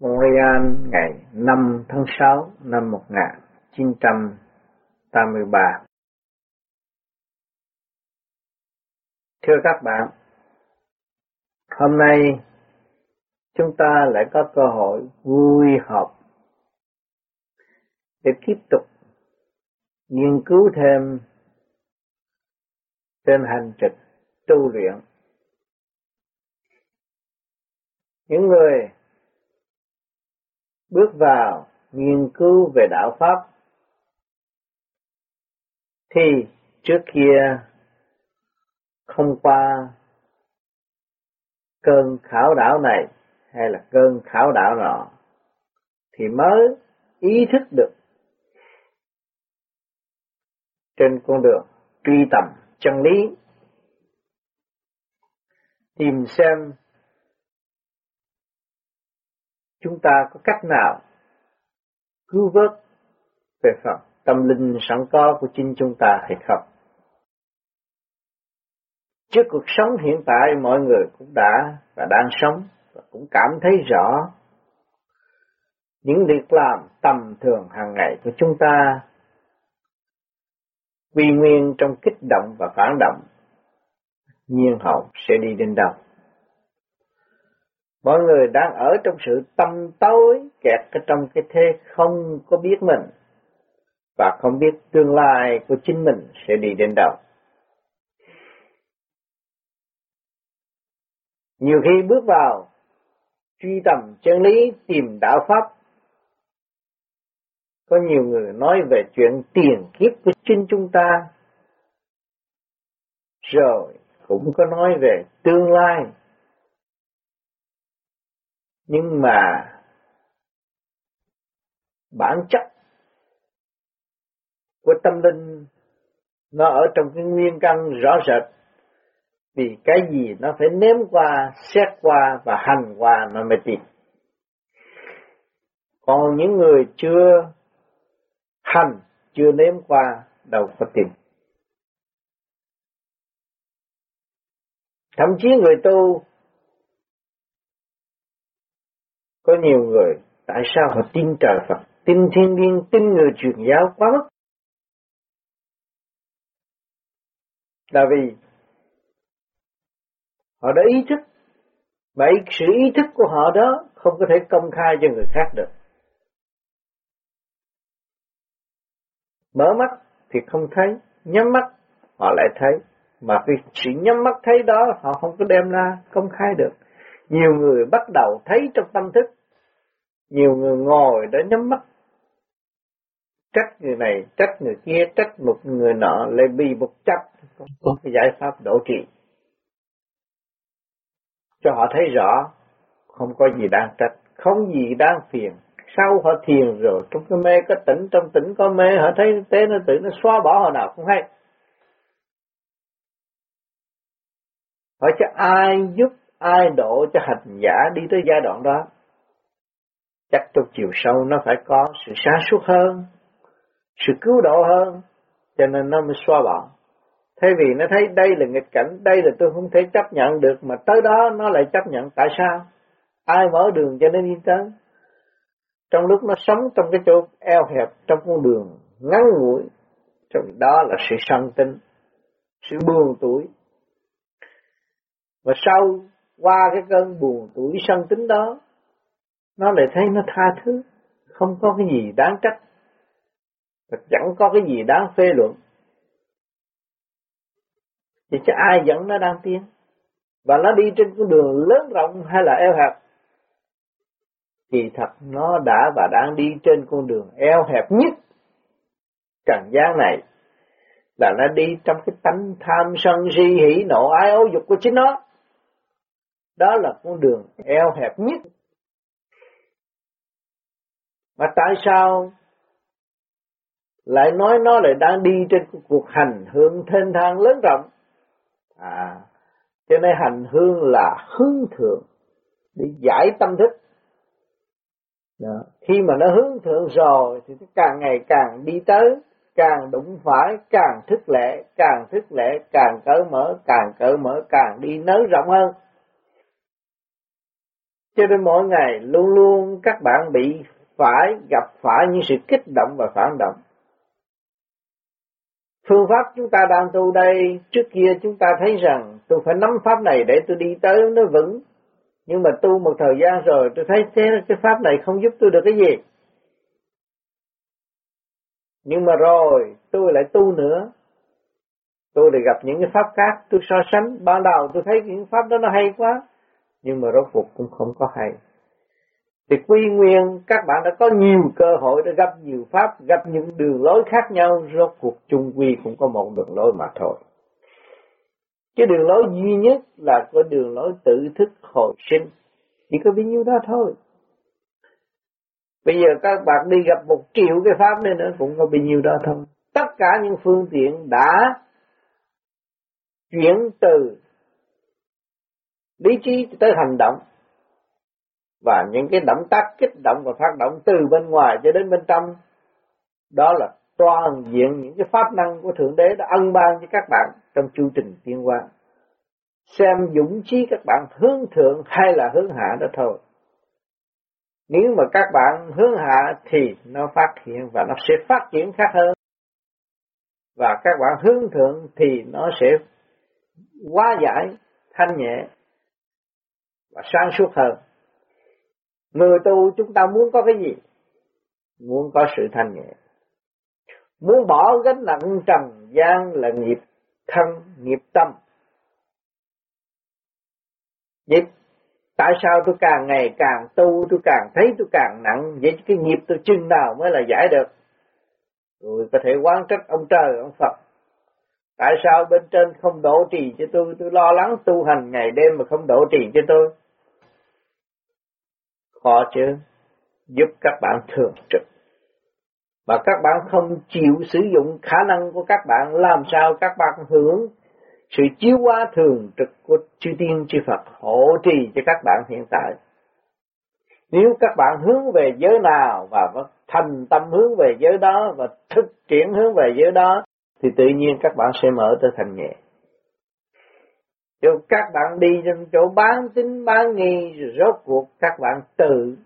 Montreal ngày 5 tháng 6 năm 1983. Thưa các bạn, hôm nay chúng ta lại có cơ hội vui họp để tiếp tục nghiên cứu thêm trên hành trình tu luyện. Những người bước vào nghiên cứu về đạo Pháp. Thì trước kia không qua cơn khảo đảo này hay là cơn khảo đảo nọ, thì mới ý thức được trên con đường truy tầm chân lý, tìm xem chúng ta có cách nào cứu vớt về phần tâm linh sẵn có của chính chúng ta hay không. Trước cuộc sống hiện tại, mọi người cũng đã và đang sống và cũng cảm thấy rõ những việc làm tầm thường hàng ngày của chúng ta quy nguyên trong kích động và phản động nhiên hậu sẽ đi đến đâu mọi người đang ở trong sự tâm tối kẹt ở trong cái thế không có biết mình và không biết tương lai của chính mình sẽ đi đến đâu. Nhiều khi bước vào truy tầm chân lý, tìm đạo pháp, có nhiều người nói về chuyện tiền kiếp của chính chúng ta, rồi cũng có nói về tương lai nhưng mà bản chất của tâm linh nó ở trong cái nguyên căn rõ rệt. Vì cái gì nó phải nếm qua, xét qua và hành qua nó mới tìm. Còn những người chưa hành, chưa nếm qua, đâu có tìm. Thậm chí người tu Có nhiều người, tại sao họ tin trời Phật, tin thiên liên, tin người truyền giáo quá mức? Là vì họ đã ý thức, vậy sự ý thức của họ đó không có thể công khai cho người khác được. Mở mắt thì không thấy, nhắm mắt họ lại thấy, mà cái sự nhắm mắt thấy đó họ không có đem ra công khai được. Nhiều người bắt đầu thấy trong tâm thức nhiều người ngồi đã nhắm mắt. Trách người này, trách người kia, trách một người nọ, lại bị một chấp có cái giải pháp đổ trị cho họ thấy rõ, không có gì đang trách, không gì đang phiền. Sau họ thiền rồi, trong cái mê có tỉnh, trong tỉnh có mê, họ thấy tế nó tự nó xóa bỏ họ nào không hay. Hỏi cho ai giúp, ai độ cho hành giả đi tới giai đoạn đó? Chắc trong chiều sâu nó phải có sự sáng suốt hơn, sự cứu độ hơn, cho nên nó mới xóa bỏ. Thay vì nó thấy đây là nghịch cảnh, đây là tôi không thể chấp nhận được, mà tới đó nó lại chấp nhận, tại sao? Ai mở đường cho nó đi tới? Trong lúc nó sống trong cái chỗ eo hẹp, trong con đường ngắn ngủi, trong đó là sự sân tinh, sự buồn tuổi. Và sau qua cái cơn buồn tuổi sân tính đó nó lại thấy nó tha thứ, không có cái gì đáng trách, và chẳng có cái gì đáng phê luận. Thì chứ ai dẫn nó đang tiến, và nó đi trên con đường lớn rộng hay là eo hẹp, thì thật nó đã và đang đi trên con đường eo hẹp nhất. Trần gian này là nó đi trong cái tánh tham sân si hỉ nộ ái ố dục của chính nó. Đó là con đường eo hẹp nhất mà tại sao lại nói nó lại đang đi trên cuộc hành hương thênh thang lớn rộng? À, cho nên hành hương là hướng thượng để giải tâm thức. Đó. Khi mà nó hướng thượng rồi thì càng ngày càng đi tới, càng đụng phải, càng thức lệ, càng thức lệ, càng cởi mở, càng cởi mở, càng đi nới rộng hơn. Cho nên mỗi ngày luôn luôn các bạn bị phải gặp phải những sự kích động và phản động. Phương pháp chúng ta đang tu đây, trước kia chúng ta thấy rằng tôi phải nắm pháp này để tôi đi tới nó vững. Nhưng mà tu một thời gian rồi tôi thấy thế cái pháp này không giúp tôi được cái gì. Nhưng mà rồi tôi lại tu nữa. Tôi lại gặp những cái pháp khác, tôi so sánh. Ban đầu tôi thấy những pháp đó nó hay quá. Nhưng mà rốt cuộc cũng không có hay. Thì quy nguyên các bạn đã có nhiều cơ hội để gặp nhiều pháp, gặp những đường lối khác nhau, rốt cuộc chung quy cũng có một đường lối mà thôi. Cái đường lối duy nhất là có đường lối tự thức hồi sinh. Chỉ có bấy nhiêu đó thôi. Bây giờ các bạn đi gặp một triệu cái pháp này nữa cũng có bấy nhiêu đó thôi. Tất cả những phương tiện đã chuyển từ lý trí tới hành động và những cái động tác kích động và phát động từ bên ngoài cho đến bên trong, đó là toàn diện những cái pháp năng của thượng đế đã ân ban cho các bạn trong chu trình tiên quan xem dũng chí các bạn hướng thượng hay là hướng hạ đó thôi. Nếu mà các bạn hướng hạ thì nó phát hiện và nó sẽ phát triển khác hơn. Và các bạn hướng thượng thì nó sẽ quá giải thanh nhẹ và sáng suốt hơn. Người tu chúng ta muốn có cái gì? Muốn có sự thanh nhẹ. Muốn bỏ gánh nặng trần gian là nghiệp thân, nghiệp tâm. Vậy tại sao tôi càng ngày càng tu, tôi càng thấy tôi càng nặng, vậy cái nghiệp tôi chừng nào mới là giải được? Rồi có thể quán trách ông trời, ông Phật. Tại sao bên trên không đổ trì cho tôi, tôi lo lắng tu hành ngày đêm mà không đổ trì cho tôi? Khó chứ? Giúp các bạn thường trực. Mà các bạn không chịu sử dụng khả năng của các bạn, làm sao các bạn hưởng sự chiếu hóa thường trực của chư tiên chư Phật hộ trì cho các bạn hiện tại? Nếu các bạn hướng về giới nào và thành tâm hướng về giới đó và thực triển hướng về giới đó, thì tự nhiên các bạn sẽ mở tới thành nhẹ. Rồi các bạn đi trong chỗ bán tính bán nghi, rồi rốt cuộc các bạn tự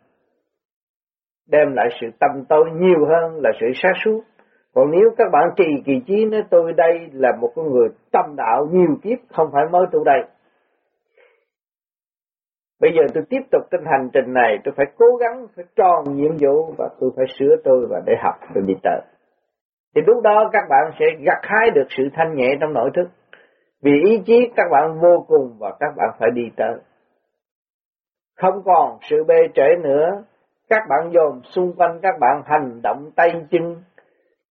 đem lại sự tâm tối nhiều hơn là sự sát suốt. Còn nếu các bạn trì kỳ trí nói tôi đây là một con người tâm đạo nhiều kiếp, không phải mới tu đây. Bây giờ tôi tiếp tục trên hành trình này, tôi phải cố gắng, phải tròn nhiệm vụ và tôi phải sửa tôi và để học, tôi đi tới. Thì lúc đó các bạn sẽ gặt hái được sự thanh nhẹ trong nội thức. Vì ý chí các bạn vô cùng và các bạn phải đi tới. Không còn sự bê trễ nữa, các bạn dồn xung quanh các bạn hành động tay chân.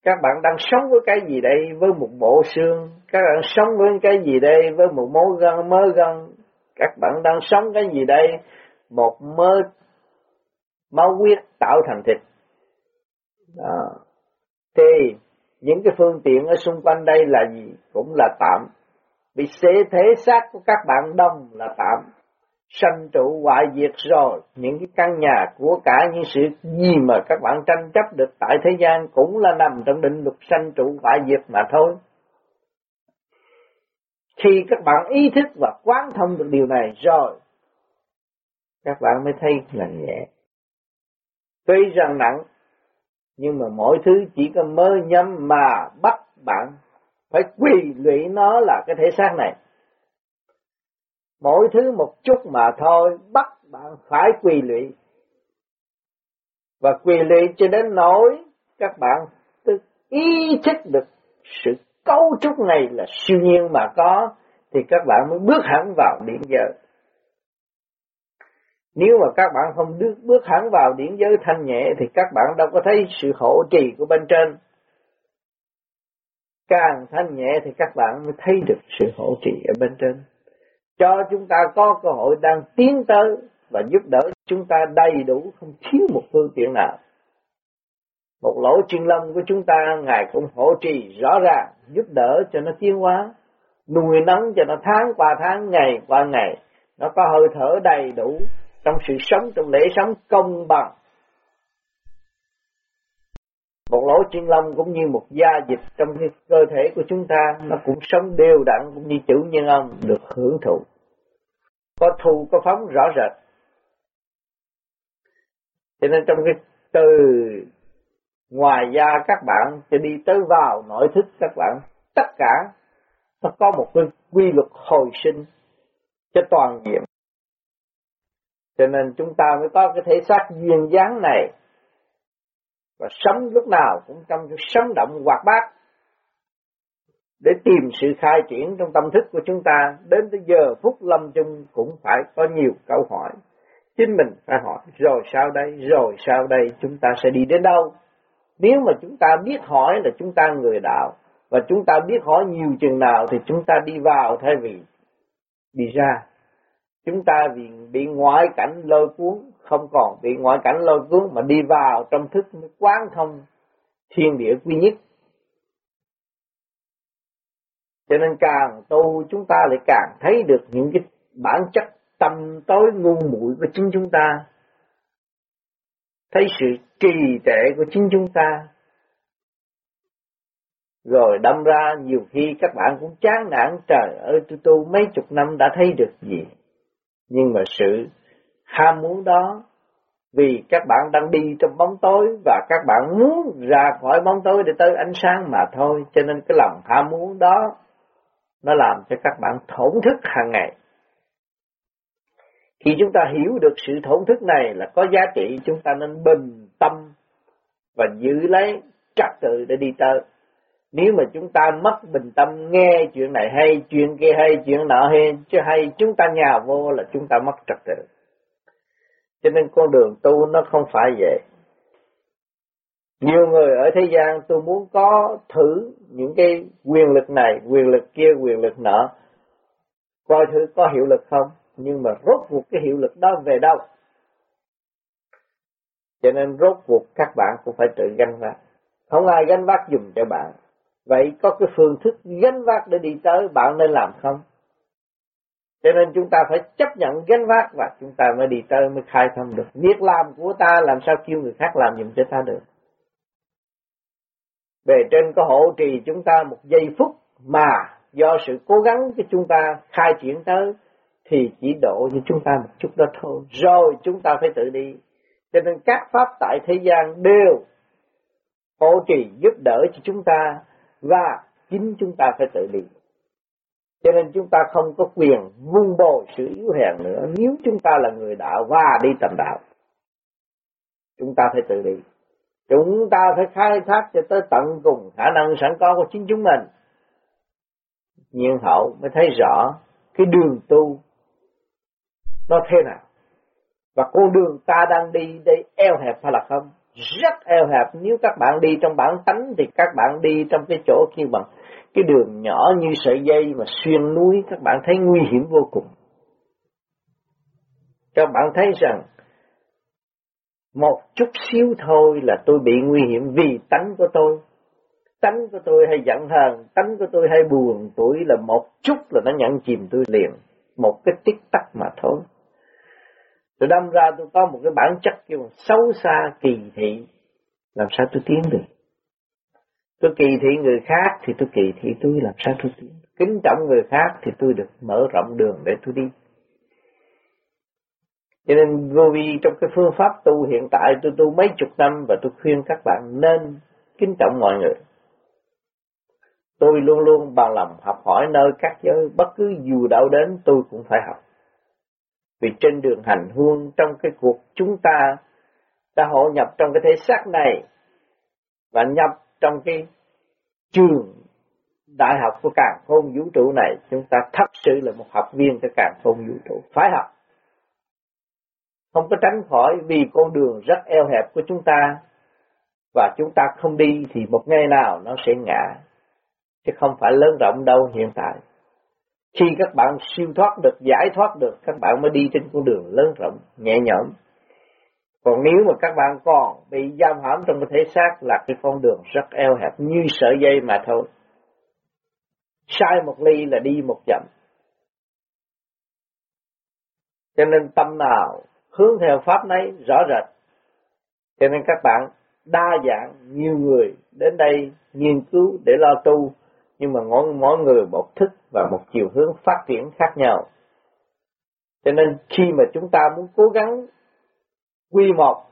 Các bạn đang sống với cái gì đây với một bộ xương, các bạn sống với cái gì đây với một mối gân mớ gân, các bạn đang sống cái gì đây một mớ máu huyết tạo thành thịt. Đó. Thì những cái phương tiện ở xung quanh đây là gì? Cũng là tạm vì xế thế xác của các bạn đông là tạm. Sanh trụ hoại diệt rồi, những cái căn nhà của cả những sự gì mà các bạn tranh chấp được tại thế gian cũng là nằm trong định luật sanh trụ hoại diệt mà thôi. Khi các bạn ý thức và quán thông được điều này rồi, các bạn mới thấy là nhẹ. Tuy rằng nặng, nhưng mà mọi thứ chỉ có mơ nhắm mà bắt bạn phải quỳ lụy nó là cái thể xác này. Mỗi thứ một chút mà thôi, bắt bạn phải quỳ lụy. Và quỳ lụy cho đến nỗi các bạn tự ý thức được sự cấu trúc này là siêu nhiên mà có, thì các bạn mới bước hẳn vào điển giới. Nếu mà các bạn không bước, bước hẳn vào điển giới thanh nhẹ thì các bạn đâu có thấy sự hộ trì của bên trên càng thanh nhẹ thì các bạn mới thấy được sự hỗ trợ ở bên trên. Cho chúng ta có cơ hội đang tiến tới và giúp đỡ chúng ta đầy đủ không thiếu một phương tiện nào. Một lỗ chuyên lâm của chúng ta Ngài cũng hỗ trì rõ ràng giúp đỡ cho nó tiến hóa, nuôi nấng cho nó tháng qua tháng, ngày qua ngày, nó có hơi thở đầy đủ trong sự sống, trong lễ sống công bằng một lỗ chân lông cũng như một da dịch trong cái cơ thể của chúng ta nó cũng sống đều đặn cũng như chủ nhân ông được hưởng thụ. Có thu có phóng rõ rệt. Cho nên trong cái từ ngoài ra các bạn cho đi tới vào nội thức các bạn tất cả nó có một cái quy luật hồi sinh cho toàn diện cho nên chúng ta mới có cái thể xác duyên dáng này và sống lúc nào cũng trong sự sống động hoạt bát. Để tìm sự khai triển trong tâm thức của chúng ta, đến tới giờ phút lâm chung cũng phải có nhiều câu hỏi. Chính mình phải hỏi, rồi sao đây? Rồi sao đây? Chúng ta sẽ đi đến đâu? Nếu mà chúng ta biết hỏi là chúng ta người đạo, và chúng ta biết hỏi nhiều chừng nào thì chúng ta đi vào thay vì đi ra. Chúng ta vì bị ngoại cảnh lôi cuốn không còn bị ngoại cảnh lôi cuốn mà đi vào trong thức quán thông thiên địa quy nhất. Cho nên càng tu chúng ta lại càng thấy được những cái bản chất tâm tối ngu muội của chính chúng ta. Thấy sự trì trệ của chính chúng ta. Rồi đâm ra nhiều khi các bạn cũng chán nản, trời ơi, tôi tu mấy chục năm đã thấy được gì. Nhưng mà sự ham muốn đó vì các bạn đang đi trong bóng tối và các bạn muốn ra khỏi bóng tối để tới ánh sáng mà thôi. Cho nên cái lòng ham muốn đó, nó làm cho các bạn thổn thức hàng ngày. Khi chúng ta hiểu được sự thổn thức này là có giá trị, chúng ta nên bình tâm và giữ lấy trật tự để đi tới. Nếu mà chúng ta mất bình tâm nghe chuyện này hay, chuyện kia hay, chuyện nọ hay, chứ hay chúng ta nhào vô là chúng ta mất trật tự cho nên con đường tu nó không phải vậy. Nhiều người ở thế gian, tôi muốn có thử những cái quyền lực này, quyền lực kia, quyền lực nọ. Coi thử có hiệu lực không? Nhưng mà rốt cuộc cái hiệu lực đó về đâu? Cho nên rốt cuộc các bạn cũng phải tự gánh vác. Không ai gánh vác dùng cho bạn. Vậy có cái phương thức gánh vác để đi tới, bạn nên làm không? Cho nên chúng ta phải chấp nhận gánh vác và chúng ta mới đi tới, mới khai thông được. Việc làm của ta làm sao kêu người khác làm giùm cho ta được. Bề trên có hộ trì chúng ta một giây phút mà do sự cố gắng của chúng ta khai triển tới, thì chỉ độ cho chúng ta một chút đó thôi. Rồi chúng ta phải tự đi. Cho nên các pháp tại thế gian đều hộ trì giúp đỡ cho chúng ta và chính chúng ta phải tự đi. Cho nên chúng ta không có quyền vun bồi sự yếu hèn nữa nếu chúng ta là người đạo và đi tầm đạo. Chúng ta phải tự đi. Chúng ta phải khai thác cho tới tận cùng khả năng sẵn có của chính chúng mình. Nhiên hậu mới thấy rõ cái đường tu nó thế nào. Và con đường ta đang đi, đây eo hẹp hay là không? Rất eo hẹp. Nếu các bạn đi trong bản tánh thì các bạn đi trong cái chỗ kia bằng cái đường nhỏ như sợi dây mà xuyên núi, các bạn thấy nguy hiểm vô cùng. Các bạn thấy rằng một chút xíu thôi là tôi bị nguy hiểm vì tánh của tôi. Tánh của tôi hay giận hờn, tánh của tôi hay buồn tuổi là một chút là nó nhận chìm tôi liền. Một cái tích tắc mà thôi. Tôi đâm ra tôi có một cái bản chất kêu xấu xa kỳ thị. Làm sao tôi tiến được? Tôi kỳ thị người khác thì tôi kỳ thị tôi làm sao tôi tiến? Kính trọng người khác thì tôi được mở rộng đường để tôi đi. Cho nên vô vi trong cái phương pháp tu hiện tại tôi tu mấy chục năm và tôi khuyên các bạn nên kính trọng mọi người. Tôi luôn luôn bằng lòng học hỏi nơi các giới, bất cứ dù đâu đến tôi cũng phải học. Vì trên đường hành hương trong cái cuộc chúng ta đã hội nhập trong cái thể xác này và nhập trong cái trường đại học của càng khôn vũ trụ này, chúng ta thật sự là một học viên của càng khôn vũ trụ phải học. Không có tránh khỏi vì con đường rất eo hẹp của chúng ta và chúng ta không đi thì một ngày nào nó sẽ ngã, chứ không phải lớn rộng đâu hiện tại khi các bạn siêu thoát được, giải thoát được, các bạn mới đi trên con đường lớn rộng, nhẹ nhõm. Còn nếu mà các bạn còn bị giam hãm trong cái thể xác là cái con đường rất eo hẹp như sợi dây mà thôi. Sai một ly là đi một dặm. Cho nên tâm nào hướng theo pháp nấy rõ rệt. Cho nên các bạn đa dạng, nhiều người đến đây nghiên cứu để lo tu nhưng mà mỗi, mỗi người một thức và một chiều hướng phát triển khác nhau. Cho nên khi mà chúng ta muốn cố gắng quy một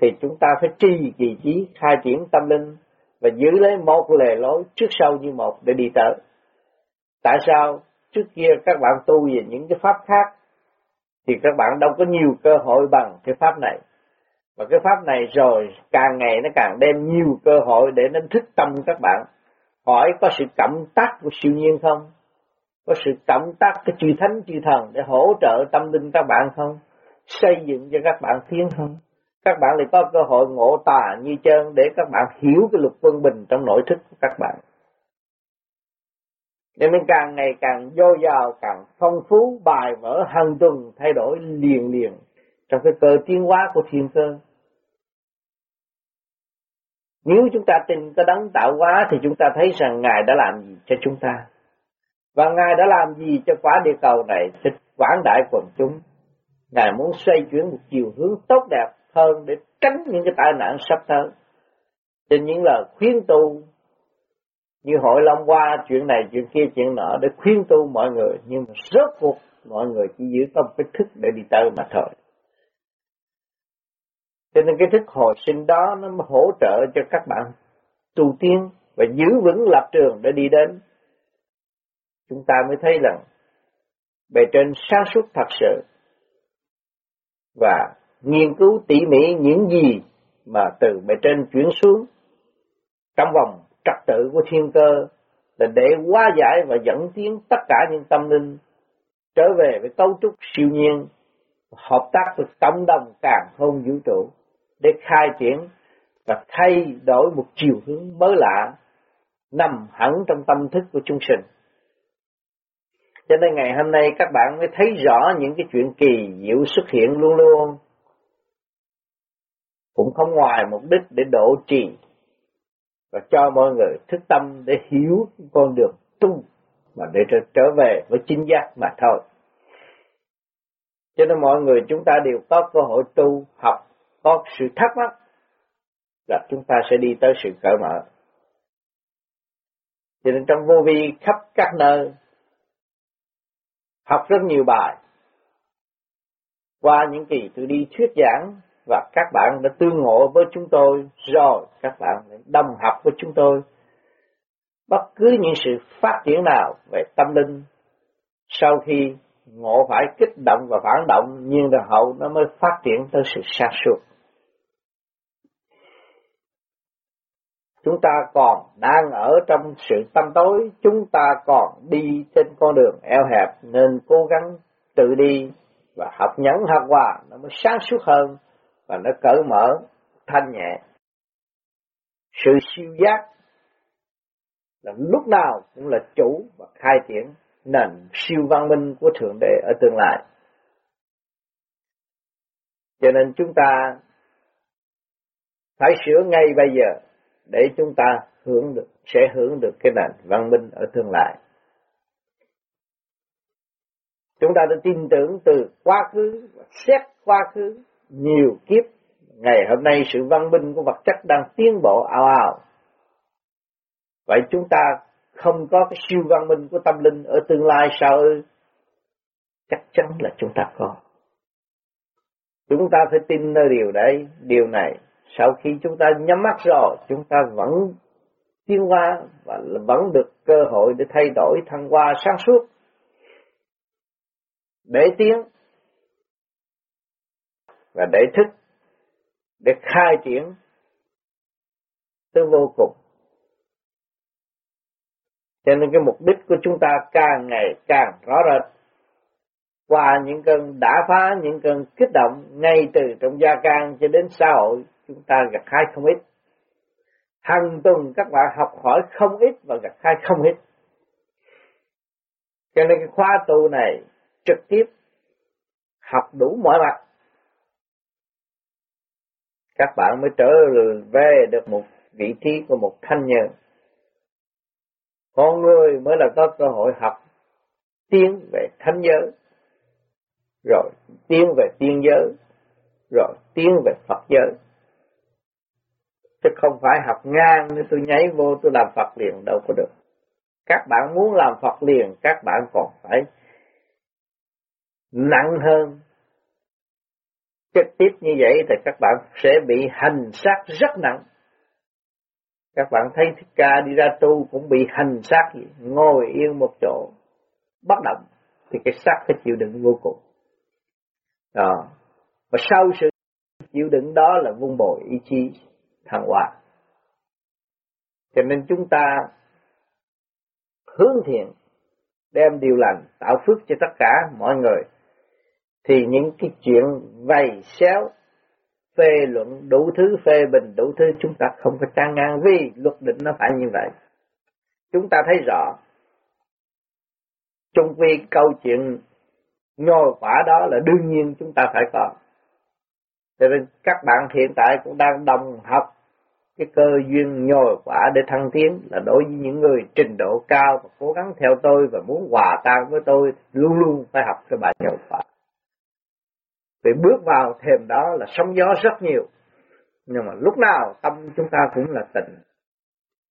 thì chúng ta phải tri kỳ trí khai triển tâm linh và giữ lấy một lề lối trước sau như một để đi tới. Tại sao trước kia các bạn tu về những cái pháp khác thì các bạn đâu có nhiều cơ hội bằng cái pháp này. Và cái pháp này rồi càng ngày nó càng đem nhiều cơ hội để nó thức tâm các bạn. Hỏi có sự cảm tác của siêu nhiên không? Có sự cảm tác cái chư thánh chư thần để hỗ trợ tâm linh các bạn không? Xây dựng cho các bạn tiến không? Các bạn lại có cơ hội ngộ tà như chân để các bạn hiểu cái luật quân bình trong nội thức của các bạn. Nên mình càng ngày càng dồi dào, càng phong phú, bài vở hàng tuần thay đổi liền liền trong cái cơ tiến hóa của thiên cơ. Nếu chúng ta tin có đấng tạo hóa thì chúng ta thấy rằng Ngài đã làm gì cho chúng ta. Và Ngài đã làm gì cho quả địa cầu này, cho quảng đại quần chúng. Ngài muốn xoay chuyển một chiều hướng tốt đẹp hơn để tránh những cái tai nạn sắp tới. Trên những lời khuyên tu như hội Long qua chuyện này chuyện kia chuyện nọ để khuyên tu mọi người nhưng mà rốt cuộc mọi người chỉ giữ tâm cái thức để đi tới mà thôi. Cho nên cái thức hồi sinh đó nó hỗ trợ cho các bạn tu tiên và giữ vững lập trường để đi đến. Chúng ta mới thấy rằng bề trên sáng suốt thật sự và nghiên cứu tỉ mỉ những gì mà từ bề trên chuyển xuống trong vòng trật tự của thiên cơ là để hóa giải và dẫn tiến tất cả những tâm linh trở về với cấu trúc siêu nhiên, hợp tác với cộng đồng càng không vũ trụ để khai triển và thay đổi một chiều hướng mới lạ nằm hẳn trong tâm thức của chúng sinh. Cho nên ngày hôm nay các bạn mới thấy rõ những cái chuyện kỳ diệu xuất hiện luôn luôn. Cũng không ngoài mục đích để độ trì và cho mọi người thức tâm để hiểu con đường tu mà để trở về với chính giác mà thôi. Cho nên mọi người chúng ta đều có cơ hội tu, học, có sự thắc mắc là chúng ta sẽ đi tới sự cởi mở. Cho nên trong vô vi khắp các nơi, học rất nhiều bài. Qua những kỳ tôi đi thuyết giảng và các bạn đã tương ngộ với chúng tôi, rồi các bạn đồng học với chúng tôi bất cứ những sự phát triển nào về tâm linh, sau khi ngộ phải kích động và phản động, nhưng là hậu nó mới phát triển tới sự sáng suốt chúng ta còn đang ở trong sự tâm tối, chúng ta còn đi trên con đường eo hẹp, nên cố gắng tự đi và học nhẫn, học hòa, nó mới sáng suốt hơn và nó cởi mở, thanh nhẹ. Sự siêu giác là lúc nào cũng là chủ và khai triển nền siêu văn minh của thượng đế ở tương lai. Cho nên chúng ta phải sửa ngay bây giờ để chúng ta hưởng được, sẽ hưởng được cái nền văn minh ở tương lai. Chúng ta đã tin tưởng từ quá khứ, xét quá khứ, nhiều kiếp. Ngày hôm nay sự văn minh của vật chất đang tiến bộ ào ào. Vậy chúng ta không có cái siêu văn minh của tâm linh ở tương lai sao ư? Chắc chắn là chúng ta có. Chúng ta phải tin nơi điều đấy, điều này sau khi chúng ta nhắm mắt rồi, chúng ta vẫn tiến hóa và vẫn được cơ hội để thay đổi thăng hoa sáng suốt. Để tiến và để thức, để khai triển tới vô cùng. Cho nên cái mục đích của chúng ta càng ngày càng rõ rệt. Qua những cơn đã phá, những cơn kích động ngay từ trong gia can cho đến xã hội chúng ta gặt hai không ít hàng tuần các bạn học hỏi không ít và gặt hai không ít cho nên cái khóa tu này trực tiếp học đủ mọi mặt các bạn mới trở về được một vị trí của một thanh nhân. Con người mới là có cơ hội học tiến về thánh giới, rồi tiến về tiên giới, rồi tiến về Phật giới. Chứ không phải học ngang nên tôi nhảy vô tôi làm Phật liền đâu có được. Các bạn muốn làm Phật liền, các bạn còn phải nặng hơn trực tiếp như vậy thì các bạn sẽ bị hành sát rất nặng. Các bạn thấy Thích Ca đi ra tu cũng bị hành sát gì, ngồi yên một chỗ, bất động, thì cái xác phải chịu đựng vô cùng. Đó. Và sau sự chịu đựng đó là vun bồi ý chí thăng hoa. Cho nên chúng ta hướng thiện, đem điều lành, tạo phước cho tất cả mọi người. Thì những cái chuyện vầy xéo, phê luận đủ thứ, phê bình đủ thứ chúng ta không có trang ngang vì luật định nó phải như vậy. Chúng ta thấy rõ, chung quy câu chuyện nhồi quả đó là đương nhiên chúng ta phải có. Cho nên các bạn hiện tại cũng đang đồng học cái cơ duyên nhồi quả để thăng tiến là đối với những người trình độ cao và cố gắng theo tôi và muốn hòa tan với tôi, luôn luôn phải học cái bài nhồi quả. Vì bước vào thềm đó là sóng gió rất nhiều. Nhưng mà lúc nào tâm chúng ta cũng là tịnh.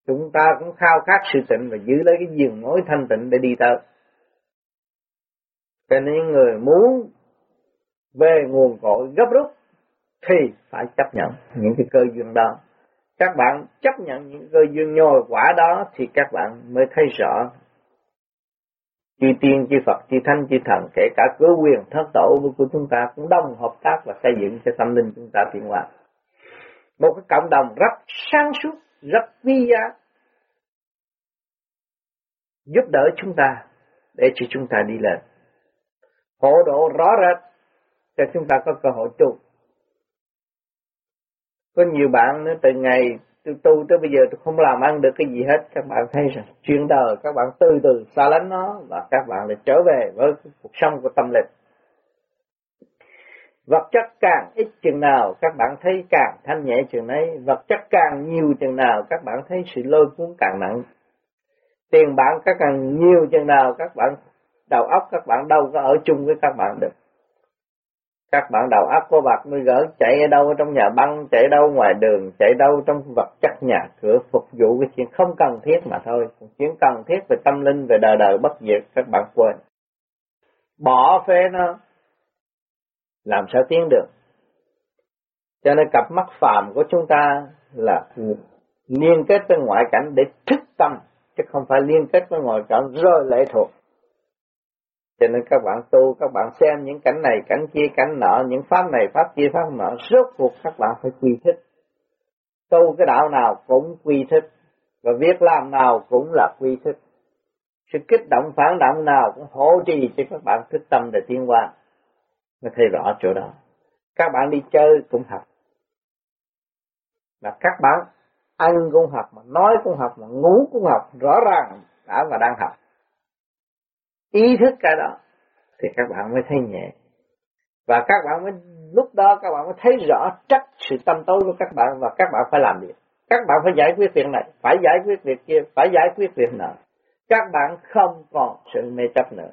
Chúng ta cũng khao khát sự tịnh và giữ lấy cái giường mối thanh tịnh để đi tới. Cho nên những người muốn về nguồn cội gấp rút thì phải chấp nhận những cái cơ duyên đó các bạn chấp nhận những cơ duyên nhồi quả đó thì các bạn mới thấy rõ. Chư tiên chư Phật chư Thánh chư Thần, kể cả cơ quyền thất tổ của chúng ta cũng đồng hợp tác và xây dựng cho tâm linh chúng ta tiến hóa. Một cái cộng đồng rất sáng suốt, rất vi giá, giúp đỡ chúng ta để cho chúng ta đi lên. Hộ độ rõ rệt, cho chúng ta có cơ hội tu có nhiều bạn nữa từ ngày tôi tu tới bây giờ tôi không làm ăn được cái gì hết. Các bạn thấy rằng chuyện đời các bạn từ từ xa lánh nó và các bạn lại trở về với cuộc sống của tâm linh. Vật chất càng ít chừng nào các bạn thấy càng thanh nhẹ chừng ấy vật chất càng nhiều chừng nào các bạn thấy sự lôi cuốn càng nặng. Tiền bạc các càng nhiều chừng nào các bạn, đầu óc các bạn đâu có ở chung với các bạn được các bạn đầu óc có bạc mới gỡ chạy ở đâu trong nhà băng, chạy đâu ngoài đường, chạy đâu trong vật chất nhà cửa phục vụ cái chuyện không cần thiết mà thôi. Chuyện cần thiết về tâm linh, về đời đời bất diệt, các bạn quên. Bỏ phê nó, làm sao tiến được? Cho nên cặp mắt phàm của chúng ta là liên kết với ngoại cảnh để thức tâm, chứ không phải liên kết với ngoại cảnh rồi lệ thuộc cho nên các bạn tu, các bạn xem những cảnh này, cảnh kia, cảnh nọ, những pháp này, pháp kia, pháp nọ, rốt cuộc các bạn phải quy thích. Tu cái đạo nào cũng quy thích, và việc làm nào cũng là quy thích. Sự kích động phản động nào cũng hỗ trì cho các bạn thức tâm để tiến qua. Nó thấy rõ chỗ đó. Các bạn đi chơi cũng học. Và các bạn ăn cũng học, mà nói cũng học, mà ngủ cũng học, rõ ràng đã và đang học ý thức cái đó, thì các bạn mới thấy nhẹ. Và các bạn mới, lúc đó các bạn mới thấy rõ trách sự tâm tối của các bạn và các bạn phải làm việc. Các bạn phải giải quyết việc này, phải giải quyết việc kia, phải giải quyết việc nọ. Các bạn không còn sự mê chấp nữa.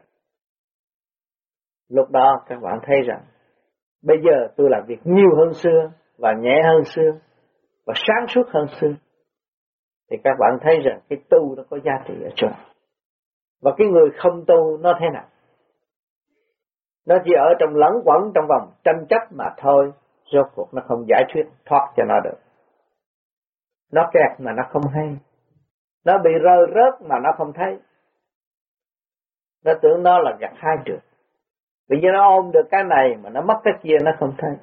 Lúc đó các bạn thấy rằng, bây giờ tôi làm việc nhiều hơn xưa và nhẹ hơn xưa và sáng suốt hơn xưa. Thì các bạn thấy rằng cái tu nó có giá trị ở chỗ và cái người không tu nó thế nào? Nó chỉ ở trong lẫn quẩn trong vòng tranh chấp mà thôi. Rốt cuộc nó không giải quyết thoát cho nó được. Nó kẹt mà nó không hay. Nó bị rơi rớt mà nó không thấy. Nó tưởng nó là gặt hai trượt vì như nó ôm được cái này mà nó mất cái kia nó không thấy.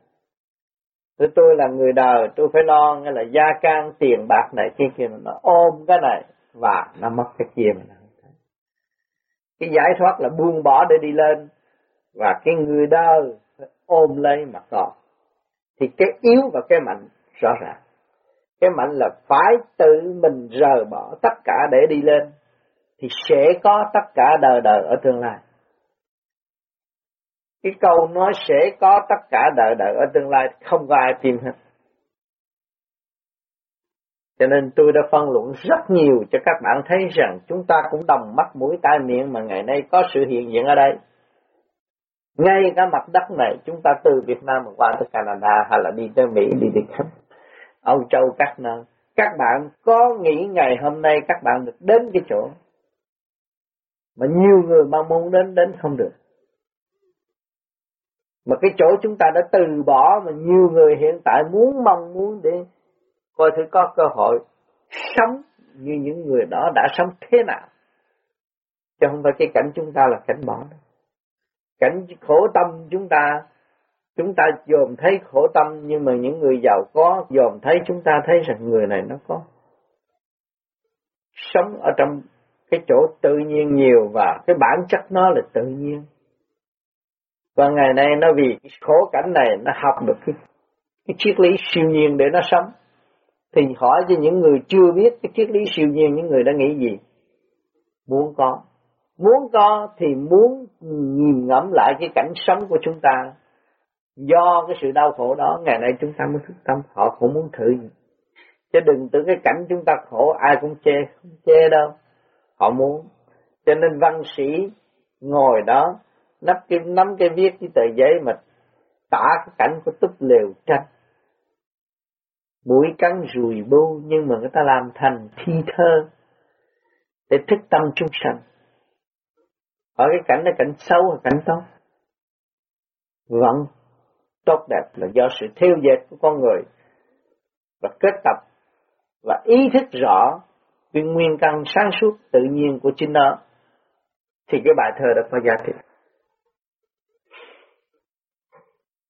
Tôi tôi là người đời, tôi phải lo nghe là gia can tiền bạc này, kia kia, nó ôm cái này và nó mất cái kia mà nó cái giải thoát là buông bỏ để đi lên. Và cái người đó ôm lấy mà còn thì cái yếu và cái mạnh rõ ràng. Cái mạnh là phải tự mình rời bỏ tất cả để đi lên. Thì sẽ có tất cả đời đời ở tương lai. Cái câu nói sẽ có tất cả đời đời ở tương lai không có ai tìm hết cho nên tôi đã phân luận rất nhiều cho các bạn thấy rằng chúng ta cũng đồng mắt mũi tai miệng mà ngày nay có sự hiện diện ở đây. Ngay cả mặt đất này chúng ta từ Việt Nam mà qua tới Canada hay là đi tới Mỹ, đi đi khắp Âu Châu các nơi. Các bạn có nghĩ ngày hôm nay các bạn được đến cái chỗ mà nhiều người mong muốn đến đến không được. mà cái chỗ chúng ta đã từ bỏ mà nhiều người hiện tại muốn mong muốn để coi thử có cơ hội sống như những người đó đã sống thế nào. Chứ không phải cái cảnh chúng ta là cảnh bỏ. Đâu cảnh khổ tâm chúng ta chúng ta dòm thấy khổ tâm nhưng mà những người giàu có dòm thấy chúng ta thấy rằng người này nó có. Sống ở trong cái chỗ tự nhiên nhiều và cái bản chất nó là tự nhiên. Và ngày nay nó vì khổ cảnh này nó học được cái, cái triết lý siêu nhiên để nó sống thì hỏi cho những người chưa biết cái triết lý siêu nhiên những người đã nghĩ gì? Muốn có. Muốn có thì muốn nhìn ngẫm lại cái cảnh sống của chúng ta. Do cái sự đau khổ đó, ngày nay chúng ta mới thức tâm, họ cũng muốn thử. Chứ đừng tưởng cái cảnh chúng ta khổ, ai cũng chê, không chê đâu. Họ muốn. Cho nên văn sĩ ngồi đó, nắm cái nắm cái viết cái tờ giấy mà tả cái cảnh của túp lều tranh mũi cắn rùi bu nhưng mà người ta làm thành thi thơ để thức tâm chung sanh. Ở cái cảnh là cảnh xấu hay cảnh tốt? Vẫn tốt đẹp là do sự theo dệt của con người và kết tập và ý thức rõ cái nguyên căn sáng suốt tự nhiên của chính nó. Thì cái bài thơ đó có giá trị.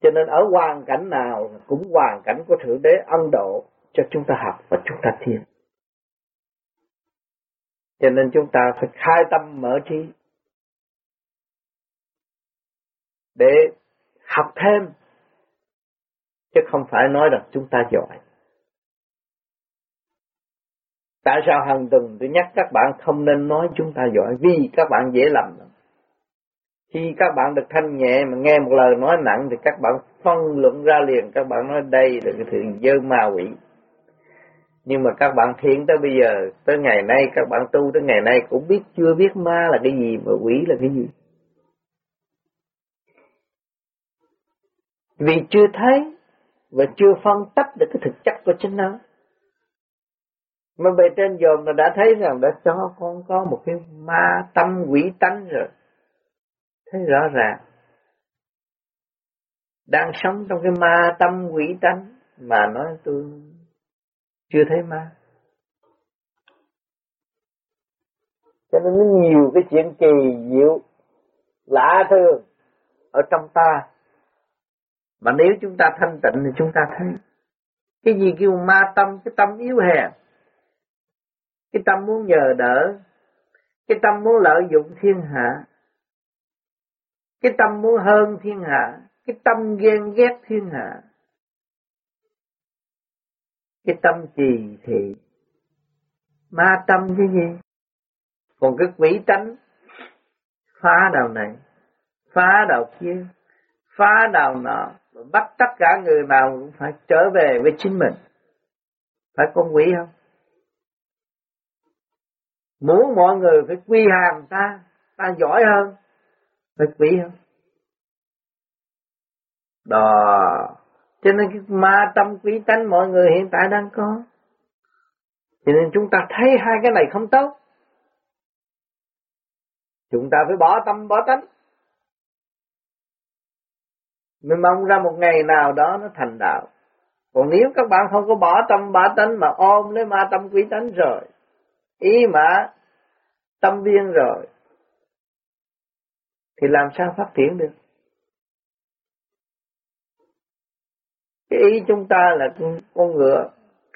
Cho nên ở hoàn cảnh nào cũng hoàn cảnh của thượng đế ân độ cho chúng ta học và chúng ta thiền. Cho nên chúng ta phải khai tâm mở trí để học thêm, chứ không phải nói rằng chúng ta giỏi. Tại sao hàng tuần tôi nhắc các bạn không nên nói chúng ta giỏi? Vì các bạn dễ lầm khi các bạn được thanh nhẹ mà nghe một lời nói nặng thì các bạn phân luận ra liền. Các bạn nói đây là cái thứ dơ ma quỷ. Nhưng mà các bạn thiện tới bây giờ, tới ngày nay, các bạn tu tới ngày nay cũng biết, chưa biết ma là cái gì, mà quỷ là cái gì. Vì chưa thấy và chưa phân tách được cái thực chất của chính nó. Mà bề trên dòm là đã thấy rằng đã cho con có một cái ma tâm quỷ tánh rồi thấy rõ ràng, đang sống trong cái ma tâm quỷ tánh mà nói tôi chưa thấy ma. Cho nên nó nhiều cái chuyện kỳ diệu, lạ thường ở trong ta. Mà nếu chúng ta thanh tịnh thì chúng ta thấy. Cái gì kêu ma tâm, cái tâm yếu hèn. Cái tâm muốn nhờ đỡ, cái tâm muốn lợi dụng thiên hạ cái tâm muốn hơn thiên hạ cái tâm ghen ghét thiên hạ. Cái tâm trì thị, ma tâm chứ gì? Còn cái quỷ tánh. Phá đầu này phá đầu kia phá đầu nọ. Bắt tất cả người nào cũng phải trở về với chính mình. Phải con quỷ không? Muốn mọi người phải quy hàng ta ta giỏi hơn phải quý không? Đó. Cho nên cái ma tâm quý tánh mọi người hiện tại đang có. Cho nên chúng ta thấy hai cái này không tốt. Chúng ta phải bỏ tâm, bỏ tánh. Mình mong ra một ngày nào đó nó thành đạo. Còn nếu các bạn không có bỏ tâm, bỏ tánh mà ôm lấy ma tâm quý tánh rồi, ý mà tâm viên rồi thì làm sao phát triển được? Cái ý chúng ta là con ngựa,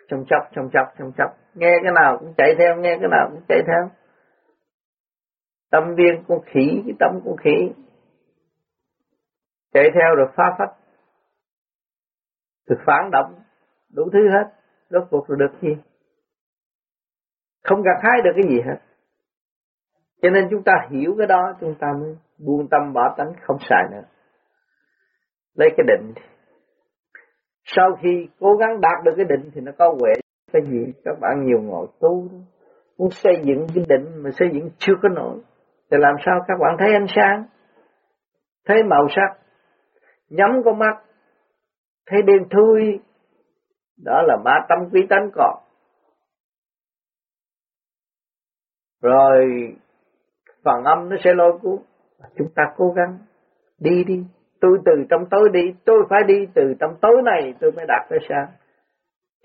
chồng chọc chồng chọc chồng chọc. Nghe cái nào cũng chạy theo, nghe cái nào cũng chạy theo. Tâm viên con khỉ, cái tâm con khỉ. Chạy theo rồi phá phách. Rồi phản động, đủ thứ hết. Rốt cuộc rồi được gì? Không gặt hái được cái gì hết cho nên chúng ta hiểu cái đó, chúng ta mới buông tâm bỏ tánh, không xài nữa. Lấy cái định. Sau khi cố gắng đạt được cái định thì nó có huệ. Cái gì? Các bạn nhiều ngồi tu, muốn xây dựng cái định mà xây dựng chưa có nổi. Thì làm sao các bạn thấy ánh sáng? Thấy màu sắc? Nhắm con mắt. Thấy đêm thui. Đó là ba tâm quý tánh còn. Rồi còn âm nó sẽ lôi cuốn. Chúng ta cố gắng đi đi. Tôi từ trong tối đi, tôi phải đi từ trong tối này tôi mới đạt tới sáng.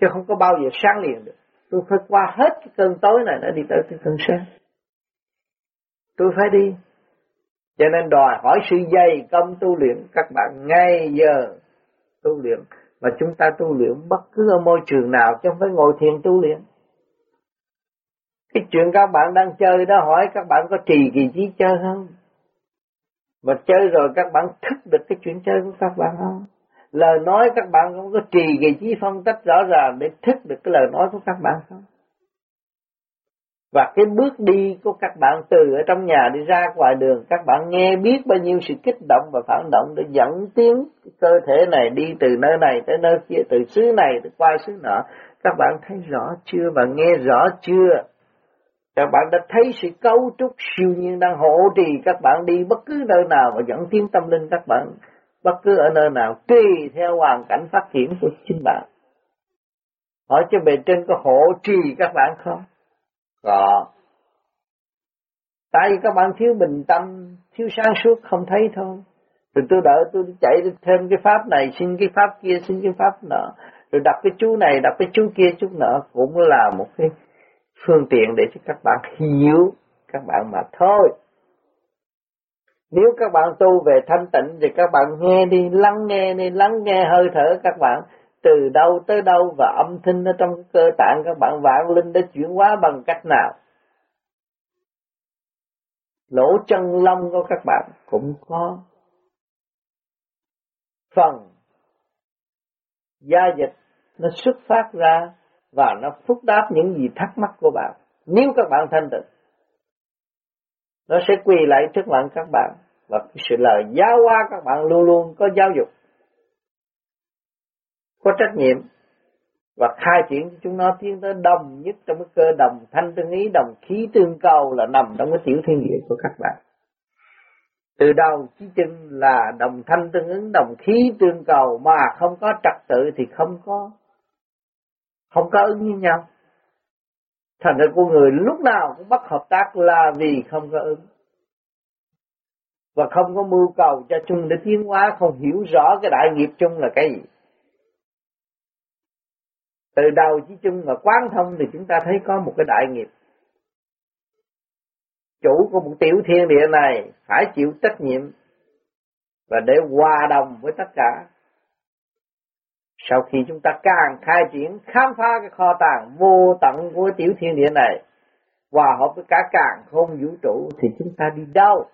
Chứ không có bao giờ sáng liền được. Tôi phải qua hết cái cơn tối này để đi tới cái cơn sáng. Tôi phải đi. Cho nên đòi hỏi sự dày công tu luyện các bạn ngay giờ tu luyện. Mà chúng ta tu luyện bất cứ ở môi trường nào chứ không phải ngồi thiền tu luyện cái chuyện các bạn đang chơi đó, hỏi các bạn có trì kỳ trí chơi không? Mà chơi rồi các bạn thức được cái chuyện chơi của các bạn không? Lời nói các bạn không có trì kỳ trí phân tích rõ ràng để thức được cái lời nói của các bạn không? Và cái bước đi của các bạn từ ở trong nhà đi ra ngoài đường, các bạn nghe biết bao nhiêu sự kích động và phản động để dẫn tiếng cơ thể này đi từ nơi này tới nơi kia, từ xứ này tới qua xứ nọ. Các bạn thấy rõ chưa và nghe rõ chưa? Các bạn đã thấy sự cấu trúc siêu nhiên đang hộ trì các bạn đi bất cứ nơi nào và dẫn tiến tâm linh các bạn, bất cứ ở nơi nào, tùy theo hoàn cảnh phát triển của chính bạn. Hỏi cho bề trên có hộ trì các bạn không? Có. Tại vì các bạn thiếu bình tâm, thiếu sáng suốt, không thấy thôi. Rồi tôi đợi tôi chạy thêm cái pháp này, xin cái pháp kia, xin cái pháp nọ. Rồi đặt cái chú này, đặt cái chú kia chú nọ cũng là một cái phương tiện để cho các bạn hiểu, các bạn mà thôi. Nếu các bạn tu về thanh tịnh thì các bạn nghe đi, lắng nghe đi, lắng nghe hơi thở các bạn. Từ đâu tới đâu và âm thanh ở trong cơ tạng các bạn vạn linh đã chuyển hóa bằng cách nào? Lỗ chân lông của các bạn cũng có. Phần gia dịch nó xuất phát ra và nó phúc đáp những gì thắc mắc của bạn. Nếu các bạn thanh tịnh, nó sẽ quỳ lại trước mặt các bạn. Và sự lời giáo hóa các bạn luôn luôn có giáo dục, có trách nhiệm. Và khai triển cho chúng nó tiến tới đồng nhất trong cái cơ đồng thanh tương ý, đồng khí tương cầu là nằm trong cái tiểu thiên địa của các bạn. Từ đầu chí chân là đồng thanh tương ứng, đồng khí tương cầu mà không có trật tự thì không có không có ứng với nhau. Thành ra con người lúc nào cũng bắt hợp tác là vì không có ứng. Và không có mưu cầu cho chung để tiến hóa, không hiểu rõ cái đại nghiệp chung là cái gì. Từ đầu chí chung mà quán thông thì chúng ta thấy có một cái đại nghiệp. Chủ của một tiểu thiên địa này phải chịu trách nhiệm và để hòa đồng với tất cả sau khi chúng ta càng khai triển, khám phá cái kho tàng vô tận của tiểu thiên địa này, hòa hợp với cả càng không vũ trụ, thì chúng ta đi đâu?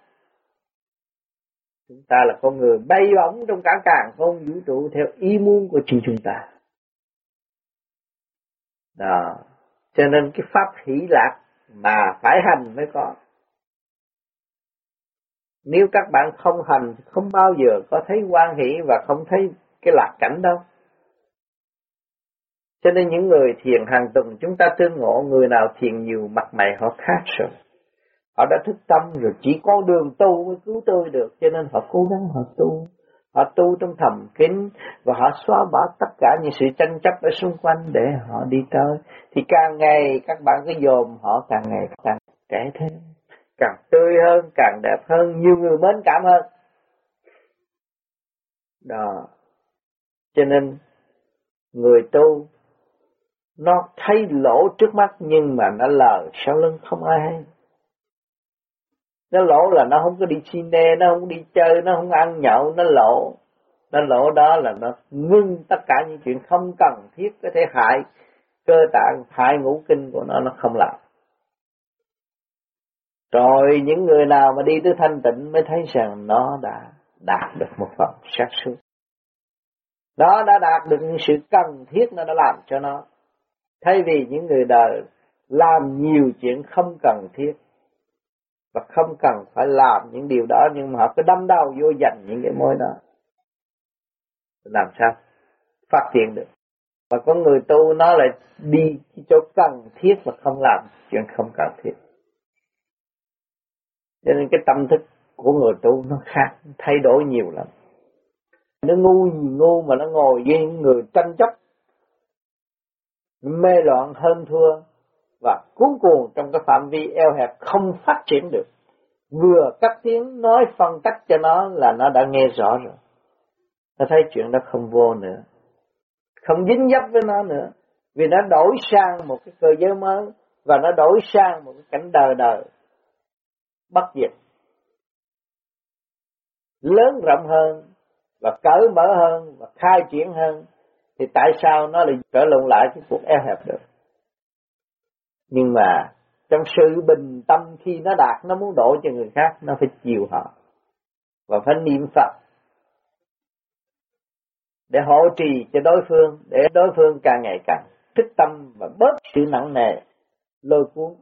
Chúng ta là con người bay bổng trong cả càng không vũ trụ theo ý muốn của chính chúng ta. Đó. Cho nên cái pháp hỷ lạc mà phải hành mới có. Nếu các bạn không hành, không bao giờ có thấy quan hỷ và không thấy cái lạc cảnh đâu cho nên những người thiền hàng tuần chúng ta tương ngộ người nào thiền nhiều mặt mày họ khác rồi. Họ đã thức tâm rồi chỉ có đường tu mới cứu tôi được cho nên họ cố gắng họ tu. Họ tu trong thầm kín và họ xóa bỏ tất cả những sự tranh chấp ở xung quanh để họ đi tới. Thì càng ngày các bạn cứ dồn họ càng ngày càng trẻ thêm, càng tươi hơn, càng đẹp hơn, nhiều người mến cảm hơn. Đó. Cho nên người tu nó thấy lỗ trước mắt nhưng mà nó lờ sau lưng không ai hay. Nó lỗ là nó không có đi cine, nó không đi chơi, nó không ăn nhậu, nó lỗ. Nó lỗ đó là nó ngưng tất cả những chuyện không cần thiết có thể hại cơ tạng, hại ngũ kinh của nó, nó không làm. Rồi những người nào mà đi tới thanh tịnh mới thấy rằng nó đã đạt được một phần sát suốt. Nó đã đạt được những sự cần thiết nó đã làm cho nó. Thay vì những người đời làm nhiều chuyện không cần thiết và không cần phải làm những điều đó nhưng mà họ cứ đâm đầu vô dành những cái mối đó. Làm sao phát triển được. Và có người tu nó lại đi chỗ cần thiết và không làm chuyện không cần thiết. Cho nên cái tâm thức của người tu nó khác, thay đổi nhiều lắm. Nó ngu gì ngu mà nó ngồi với những người tranh chấp mê loạn hơn thua. Và cuốn cuồng trong cái phạm vi eo hẹp không phát triển được. Vừa cắt tiếng nói phân tách cho nó là nó đã nghe rõ rồi. nó thấy chuyện đó không vô nữa. Không dính dấp với nó nữa. Vì nó đổi sang một cái cơ giới mới và nó đổi sang một cái cảnh đời đời. Bất diệt. Lớn rộng hơn và cởi mở hơn và khai triển hơn thì tại sao nó lại trở lộn lại cái cuộc eo hẹp được? Nhưng mà trong sự bình tâm khi nó đạt, nó muốn đổ cho người khác, nó phải chiều họ và phải niệm Phật để hỗ trì cho đối phương, để đối phương càng ngày càng thích tâm và bớt sự nặng nề, lôi cuốn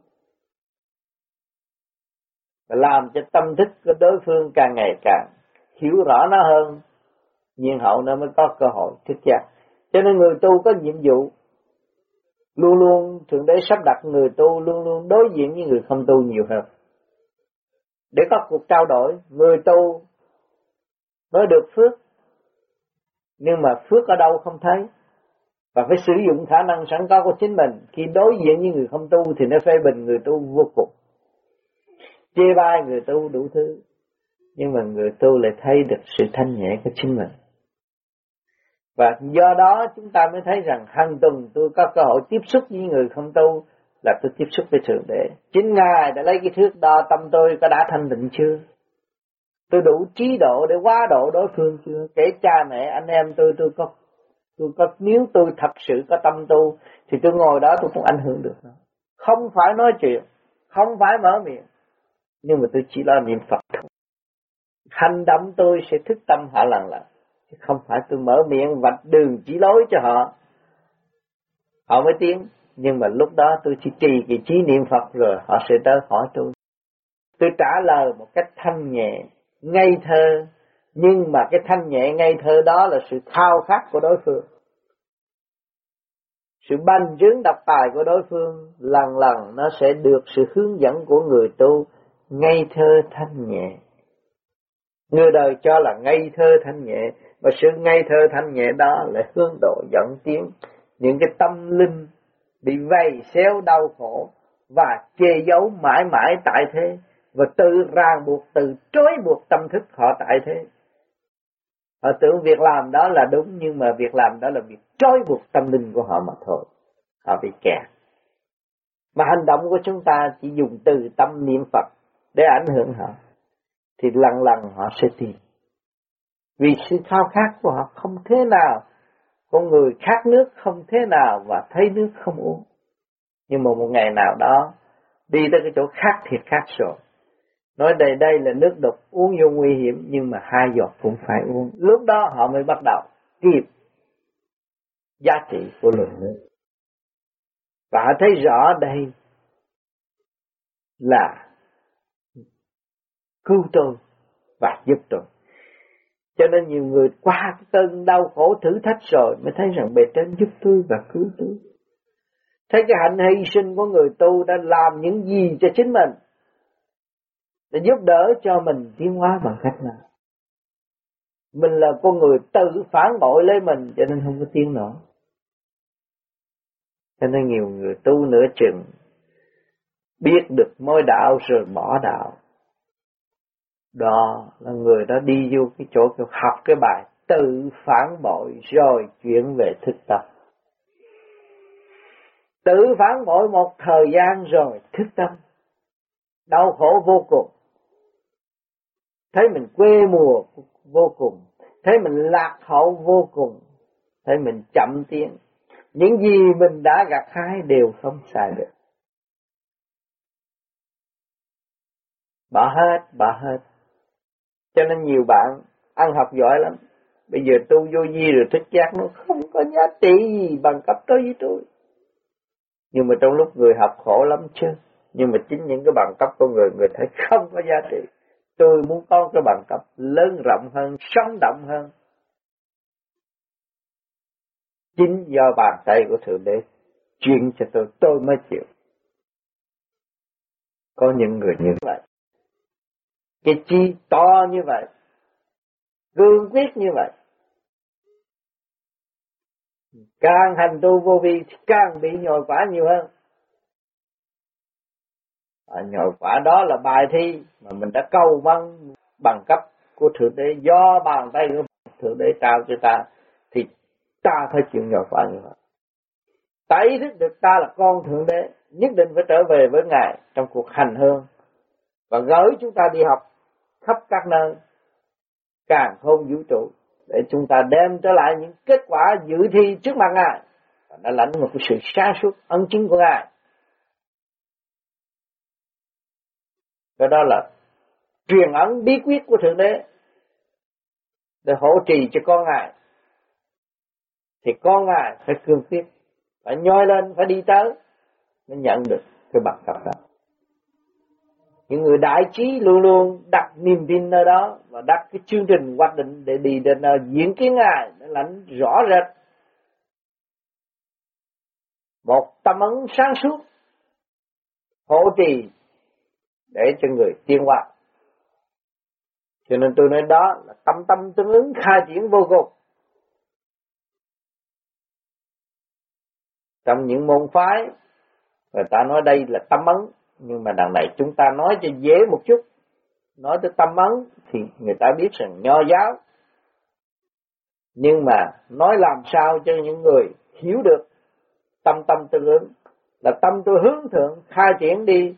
và làm cho tâm thức của đối phương càng ngày càng hiểu rõ nó hơn, nhiên hậu nó mới có cơ hội thích giác cho nên người tu có nhiệm vụ luôn luôn thượng đế sắp đặt người tu luôn luôn đối diện với người không tu nhiều hơn. Để có cuộc trao đổi, người tu mới được phước. Nhưng mà phước ở đâu không thấy. Và phải sử dụng khả năng sẵn có của chính mình. Khi đối diện với người không tu thì nó phê bình người tu vô cùng. Chê bai người tu đủ thứ. Nhưng mà người tu lại thấy được sự thanh nhẹ của chính mình và do đó chúng ta mới thấy rằng hàng tuần tôi có cơ hội tiếp xúc với người không tu là tôi tiếp xúc với Thượng Đế. Chính Ngài đã lấy cái thước đo tâm tôi có đã thanh định chưa? Tôi đủ trí độ để quá độ đối phương chưa? Kể cha mẹ, anh em tôi, tôi có, tôi có, nếu tôi thật sự có tâm tu, thì tôi ngồi đó tôi không ảnh hưởng được nó Không phải nói chuyện, không phải mở miệng, nhưng mà tôi chỉ lo niệm Phật thôi. Hành động tôi sẽ thức tâm họ lần lần không phải tôi mở miệng vạch đường chỉ lối cho họ. Họ mới tiến nhưng mà lúc đó tôi chỉ trì cái trí niệm Phật rồi họ sẽ tới hỏi tôi. Tôi trả lời một cách thanh nhẹ, ngây thơ. Nhưng mà cái thanh nhẹ, ngây thơ đó là sự khao khát của đối phương. Sự banh trướng độc tài của đối phương, lần lần nó sẽ được sự hướng dẫn của người tu ngây thơ thanh nhẹ. Người đời cho là ngây thơ thanh nhẹ và sự ngây thơ thanh nhẹ đó lại hướng độ dẫn tiến những cái tâm linh bị vây xéo đau khổ và che giấu mãi mãi tại thế và tự ràng buộc, tự trói buộc tâm thức họ tại thế. Họ tưởng việc làm đó là đúng, nhưng mà việc làm đó là việc trói buộc tâm linh của họ mà thôi. Họ bị kẹt. Mà hành động của chúng ta chỉ dùng từ tâm niệm Phật để ảnh hưởng họ, thì lần lần họ sẽ tìm vì sự khao khát của họ không thế nào, con người khát nước không thế nào và thấy nước không uống. Nhưng mà một ngày nào đó, đi tới cái chỗ khác thì khác rồi. Nói đây đây là nước độc uống vô nguy hiểm nhưng mà hai giọt cũng phải uống. Lúc đó họ mới bắt đầu kịp giá trị của lượng nước. Và họ thấy rõ đây là cứu tôi và giúp tôi. Cho nên nhiều người qua cái cơn đau khổ thử thách rồi mới thấy rằng bề trên giúp tôi và cứu tôi. Thấy cái hạnh hy sinh của người tu đã làm những gì cho chính mình. Để giúp đỡ cho mình tiến hóa bằng cách nào. Mình là con người tự phản bội lấy mình, cho nên không có tiến nổi. Cho nên nhiều người tu nửa chừng, biết được mối đạo rồi bỏ đạo đó là người đó đi vô cái chỗ học cái bài tự phản bội rồi chuyển về thực tập. Tự phản bội một thời gian rồi thức tâm. Đau khổ vô cùng. Thấy mình quê mùa vô cùng. Thấy mình lạc hậu vô cùng. Thấy mình chậm tiến. Những gì mình đã gặt hái đều không xài được. Bỏ hết bỏ hết cho nên nhiều bạn ăn học giỏi lắm. Bây giờ tu vô vi rồi thích giác nó không có giá trị gì bằng cấp đối với tôi. Nhưng mà trong lúc người học khổ lắm chứ. Nhưng mà chính những cái bằng cấp của người, người thấy không có giá trị. Tôi muốn có cái bằng cấp lớn rộng hơn, sống động hơn. Chính do bàn tay của Thượng Đế chuyển cho tôi, tôi mới chịu. Có những người như vậy cái chi to như vậy cương quyết như vậy. Càng hành tu vô vi thì càng bị nhồi quả nhiều hơn. À, nhồi quả đó là bài thi mà mình đã cầu mong bằng cấp của thượng đế. Do bàn tay của thượng đế trao cho ta thì ta phải chịu nhồi quả như vậy. Ta ý thức được ta là con thượng đế nhất định phải trở về với ngài trong cuộc hành hương và gửi chúng ta đi học khắp các nơi, càng không vũ trụ, để chúng ta đem trở lại những kết quả dự thi trước mặt ngài. Và đã lãnh một sự sáng suốt ân chứng của ngài. Cái đó là truyền ấn bí quyết của thượng đế, để hỗ trì cho con ngài. Thì con ngài phải cương quyết, phải nhoi lên, phải đi tới, mới nhận được cái bằng cấp đó những người đại trí luôn luôn đặt niềm tin nơi đó và đặt cái chương trình hoạch định để đi đến nơi diễn kiến ngài để lãnh rõ rệt. Một tâm ấn sáng suốt hỗ trì để cho người tiên hoạt cho nên tôi nói đó là tâm tâm tương ứng, khai triển vô cùng. Trong những môn phái, người ta nói đây là tâm ấn nhưng mà đằng này chúng ta nói cho dễ một chút. Nói tới tâm ấn thì người ta biết rằng nho giáo. Nhưng mà nói làm sao cho những người hiểu được tâm tâm tương ứng. Là tâm tôi hướng thượng khai triển đi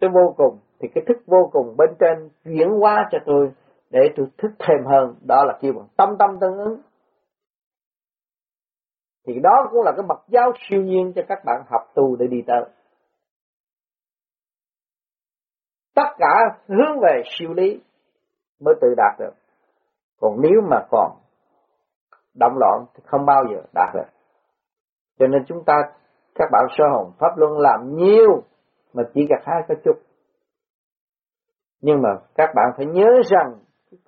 tới vô cùng. Thì cái thức vô cùng bên trên chuyển hóa cho tôi để tôi thức thêm hơn. Đó là kêu bằng tâm tâm tương ứng. Thì đó cũng là cái bậc giáo siêu nhiên cho các bạn học tu để đi tới. Tất cả hướng về siêu lý mới tự đạt được. Còn nếu mà còn động loạn thì không bao giờ đạt được. Cho nên chúng ta, các bạn sơ hồn, pháp luân làm nhiều mà chỉ gặt hai có chút. Nhưng mà các bạn phải nhớ rằng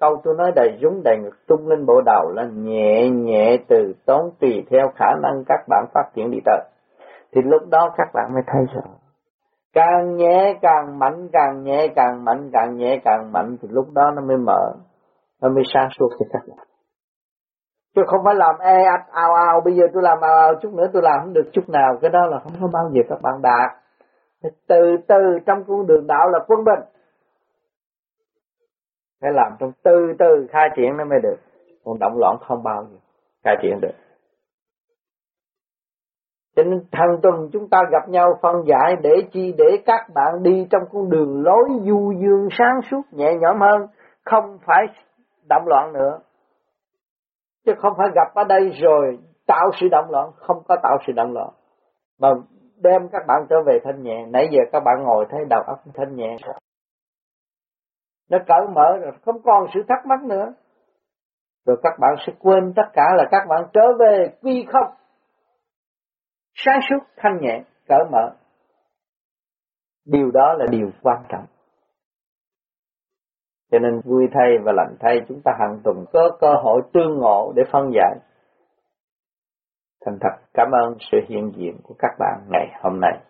câu tôi nói đầy rúng đầy ngực tung lên bộ đầu là nhẹ nhẹ từ tốn tùy theo khả năng các bạn phát triển đi tới. Thì lúc đó các bạn mới thấy rõ càng nhẹ càng mạnh, càng nhẹ càng mạnh, càng nhẹ càng mạnh thì lúc đó nó mới mở, nó mới sáng suốt cho các bạn. Chứ không phải làm e ạch ào ao bây giờ tôi làm ào ao chút nữa tôi làm không được chút nào, cái đó là không có bao giờ các bạn đạt. Từ từ trong con đường đạo là quân bình. Phải làm trong từ từ khai triển nó mới được. Còn động loạn không bao giờ khai triển được cho nên hàng tuần chúng ta gặp nhau phân giải để chi để các bạn đi trong con đường lối du dương sáng suốt nhẹ nhõm hơn, không phải động loạn nữa. Chứ không phải gặp ở đây rồi tạo sự động loạn, không có tạo sự động loạn. Mà đem các bạn trở về thanh nhẹ. Nãy giờ các bạn ngồi thấy đầu óc thanh nhẹ. Nó cởi mở rồi, không còn sự thắc mắc nữa. Rồi các bạn sẽ quên tất cả là các bạn trở về quy không sáng suốt, thanh nhẹ, cởi mở. Điều đó là điều quan trọng. Cho nên vui thay và lành thay, chúng ta hàng tuần có cơ hội tương ngộ để phân giải. Thành thật, cảm ơn sự hiện diện của các bạn ngày hôm nay.